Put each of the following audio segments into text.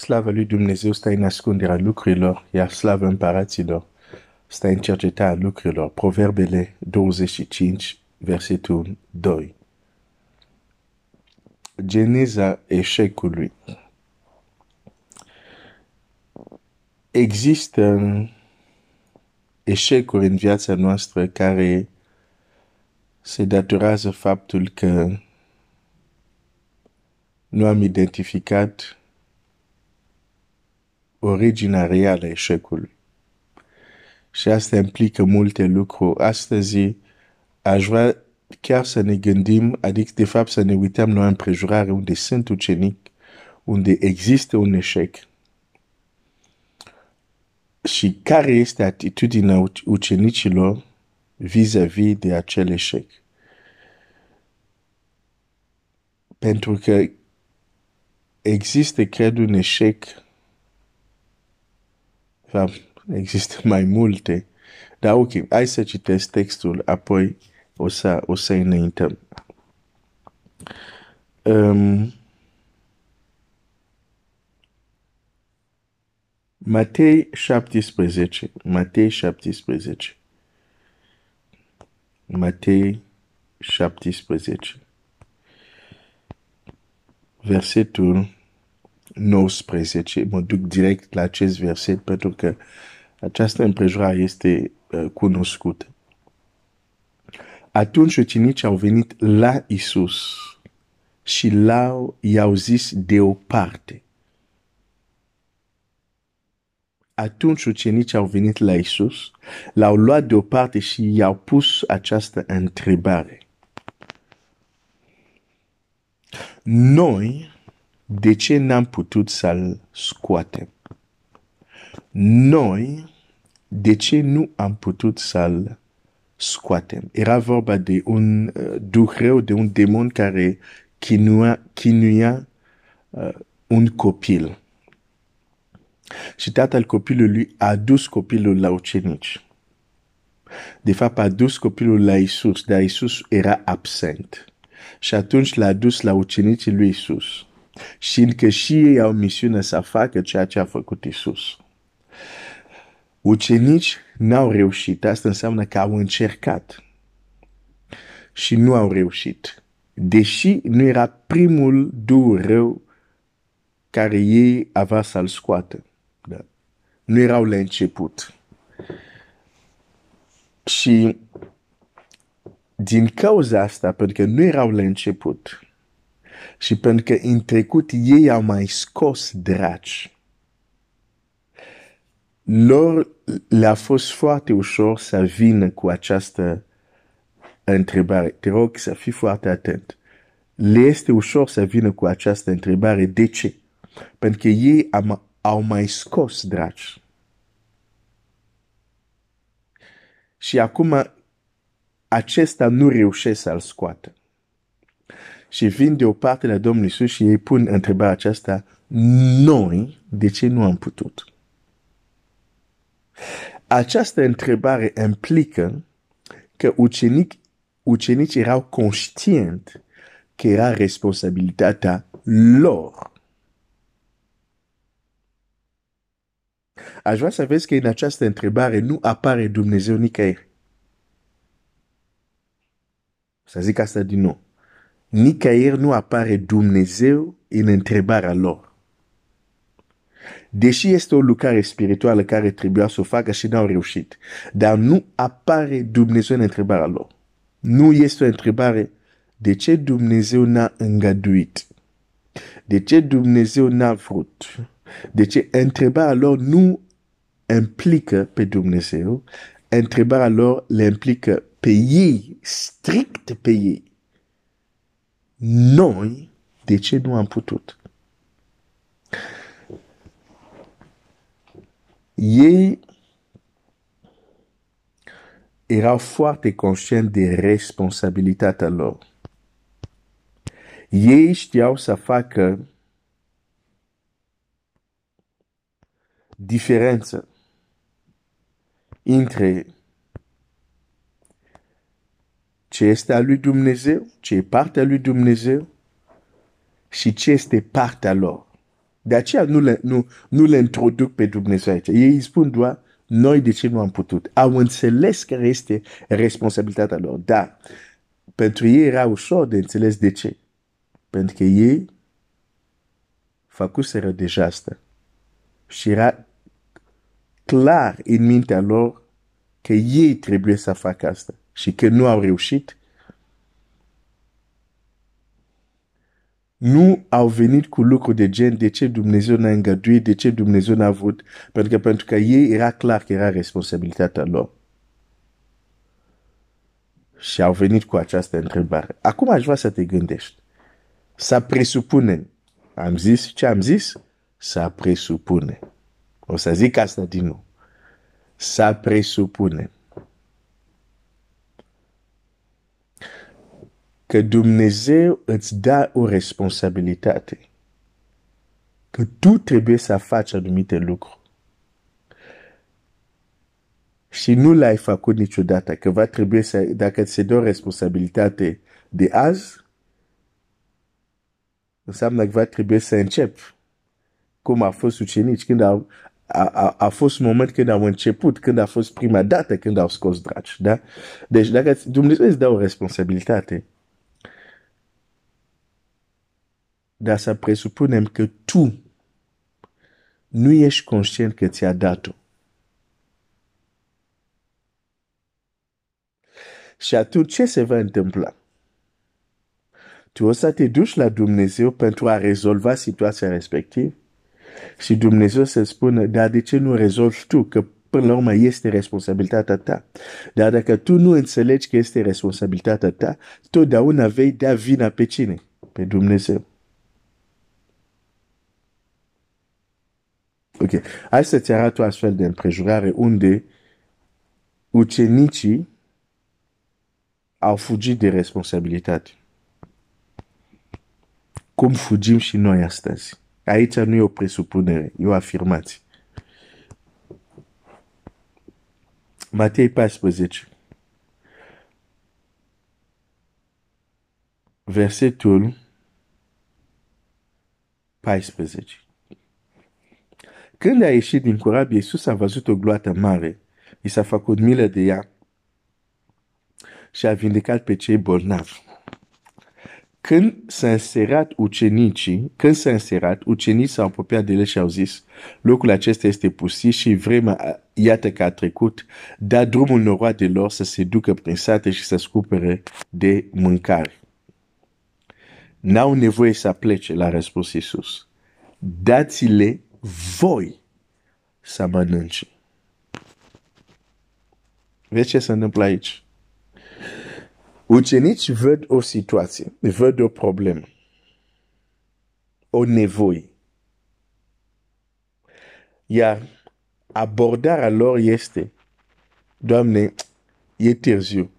Slavă lui Dumnezeu stă în ascunderea lucrurilor, iar slavă împăraților stă în cercetarea lucrurilor. Proverbele 25, versetul 2. Geneza eșecului. Există eșecuri în viața noastră care se datorează faptul că nu am identificat originea reală a eșecului. Și asta implică multe lucruri. Astăzi aș vrea chiar să ne gândim, adică de fapt să ne uităm la o împrejurare unde sunt ucenic, unde există un eșec. Și care este atitudinea ucenicilor vis-a-vis -vis de acel eșec. Pentru că există, cred, un eșec există mai multe. Dar ok, hai să citesc textul, apoi o să, o să înaintăm. Um, Matei 17, Matei 17. Matei 17. Versetul 19. Mă duc direct la acest verset pentru că această împrejurare este uh, cunoscută. Atunci ucenicii au venit la Isus și l-au, i-au zis deoparte. Atunci ucenicii au venit la Isus, l-au luat deoparte și i-au pus această întrebare. Noi de ce n-am putut să-l scoatem? Noi, de ce nu am putut să-l scoatem? Era vorba de un uh, duh rău, de un demon care chinuia, chinuia uh, un copil. Și tatăl copilului a dus copilul la ucenici. De fapt, a dus copilul la Isus, dar Isus era absent. Și atunci l-a dus la ucenicii lui Isus și încă și ei au misiune să facă ceea ce a făcut Isus. Ucenici n-au reușit, asta înseamnă că au încercat și nu au reușit. Deși nu era primul dur rău care ei avea să-l scoată. Da. Nu erau la început. Și din cauza asta, pentru că nu erau la început, și pentru că în trecut ei au mai scos draci, lor le-a fost foarte ușor să vină cu această întrebare. Te rog să fii foarte atent. Le este ușor să vină cu această întrebare. De ce? Pentru că ei am, au mai scos draci. Și acum acesta nu reușește să-l scoată și vin de o parte la Domnul Iisus și ei pun întrebarea aceasta, noi, de ce nu am putut? Această întrebare implică că ucenic, ucenicii erau conștient că era responsabilitatea lor. Aș vrea să vezi că în această întrebare nu apare Dumnezeu nicăieri. Să zic asta din nou nicăieri nu apare Dumnezeu în întrebarea lor. Deși este o lucrare spirituală care trebuia să o facă și n-au reușit, dar nu apare Dumnezeu în întrebarea lor. Nu este o întrebare de ce Dumnezeu n-a îngăduit, de ce Dumnezeu n-a vrut, de ce întrebarea lor nu implică pe Dumnezeu, întrebarea lor le implică pe ei, strict pe ei. Noi, de ce nu am putut? Ei erau foarte conștient de responsabilitatea lor. Ei știau să facă diferență între ce este a lui Dumnezeu, ce e partea lui Dumnezeu și ce este partea lor. De aceea nu le, nu, nu le introduc pe Dumnezeu aici. Ei îi spun doar, noi de ce nu am putut? Au înțeles care este responsabilitatea lor. Dar pentru ei era ușor de înțeles de ce. Pentru că ei făcuseră deja asta. Și era clar în mintea lor că ei trebuie să facă asta. Și că nu au reușit nu au venit cu lucruri de gen de ce Dumnezeu n-a îngăduit, de ce Dumnezeu n-a avut, pentru că, pentru că ei era clar că era responsabilitatea lor. Și au venit cu această întrebare. Acum aș vrea să te gândești. Să presupunem. Am zis ce am zis? Să presupune. O să zic asta din nou. Să presupunem că Dumnezeu îți dă o responsabilitate. Că tu trebuie să faci anumite lucruri. Și nu l-ai făcut niciodată, că va trebui să, dacă ți se dă o responsabilitate de azi, înseamnă că va trebui să încep. Cum a fost ucenici, când au, a, a, a fost moment când au început, când a fost prima dată când au scos dragi. Da? Deci dacă Dumnezeu îți dă o responsabilitate, dar să presupunem că tu nu ești conștient că ți-a dat-o. Și atunci ce se va întâmpla? Tu o să te duci la Dumnezeu pentru a rezolva situația respectivă și Dumnezeu să spună, dar de ce nu rezolvi tu? Că până la urmă este responsabilitatea ta. Dar dacă tu nu înțelegi că este responsabilitatea ta, totdeauna vei da vina pe cine? Pe Dumnezeu. Ok. Hai să-ți arăt o astfel de împrejurare unde ucenicii au fugit de responsabilitate. Cum fugim și noi astăzi. Aici nu e o presupunere, e o afirmație. Matei 14. Versetul 14. Când a ieșit din corab, Iisus a văzut o gloată mare. I s-a făcut milă de ea și a vindecat pe cei bolnavi. Când s-a înserat ucenicii, când s-a înserat, ucenicii s-au apropiat de el și au zis, locul acesta este pustit și vremea, iată că a trecut, da drumul noroadelor să se ducă prin sate și să scupere de mâncare. N-au nevoie să plece, l-a răspuns Iisus. Dați-le voi să mănânci. Vezi ce se întâmplă aici? Ucenici văd o situație, văd o problemă, o nevoie. Iar abordarea lor este, Doamne, e târziu.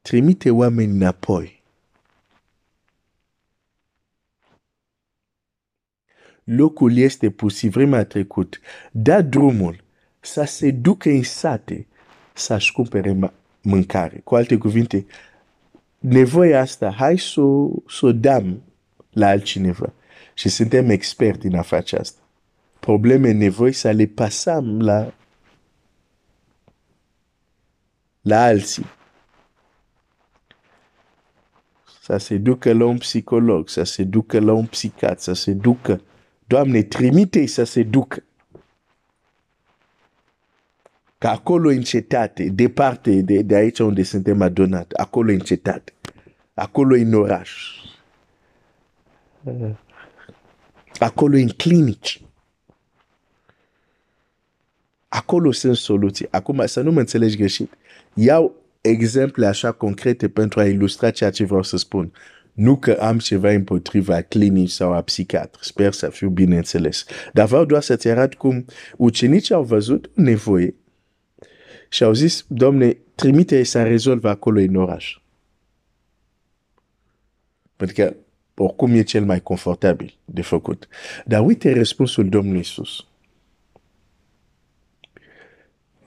Trimite oameni înapoi. Locul este pus, vremea trecut, da drumul să se ducă în sate să-și cumpere mâncare. Cu alte cuvinte, nevoia asta, hai să s o dăm la altcineva. Și suntem experti în a face asta. Probleme, nevoi să le pasăm la, la alții. Să se ducă la un psicolog, să se ducă la un psicat, să se ducă Doamne, trimite să se ducă. Că acolo în cetate, departe de, de aici unde suntem adunat, acolo în cetate, acolo în oraș, acolo în clinici, acolo sunt soluții. Acum, să nu mă înțelegi greșit. Iau exemple așa concrete pentru a ilustra ceea ce vreau să spun. Nu că am ceva împotriva clinici sau a psihiatri. Sper să fiu bine înțeles. Dar vreau doar să-ți arăt cum ucenicii au văzut nevoie și au zis, domne, trimite să rezolvă acolo în oraș. Pentru că oricum e cel mai confortabil de făcut. Dar uite răspunsul Domnului Iisus.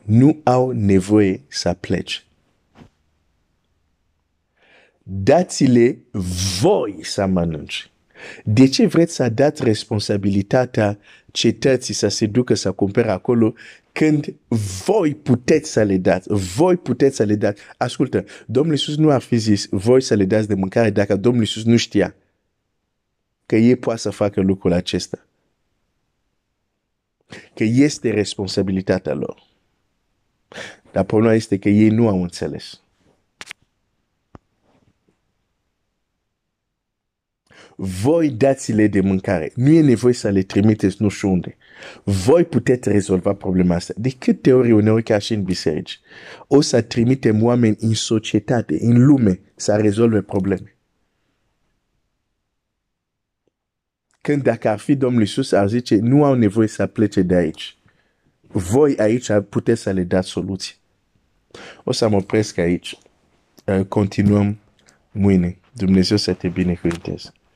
Nu au nevoie să plece dați-le voi să mănânci. De ce vreți să dați responsabilitatea cetății să se ducă să cumpere acolo când voi puteți să le dați, voi puteți să le dați. Ascultă, Domnul Iisus nu ar fi zis voi să le dați de mâncare dacă Domnul Iisus nu știa că ei poate să facă lucrul acesta. Că este responsabilitatea lor. Dar problema este că ei nu au înțeles. Voi dați-le de mâncare. Nu e nevoie să le trimiteți nu știu unde. Voi puteți rezolva problema asta. De câte ori, uneori ca și în biserici, o să trimitem oameni în societate, în lume, să rezolve probleme. Când dacă ar fi Domnul Iisus, ar zice, nu au nevoie să plece de aici. Voi aici puteți să le dați soluții. O să mă opresc aici. Continuăm mâine. Dumnezeu să te binecuvânteze.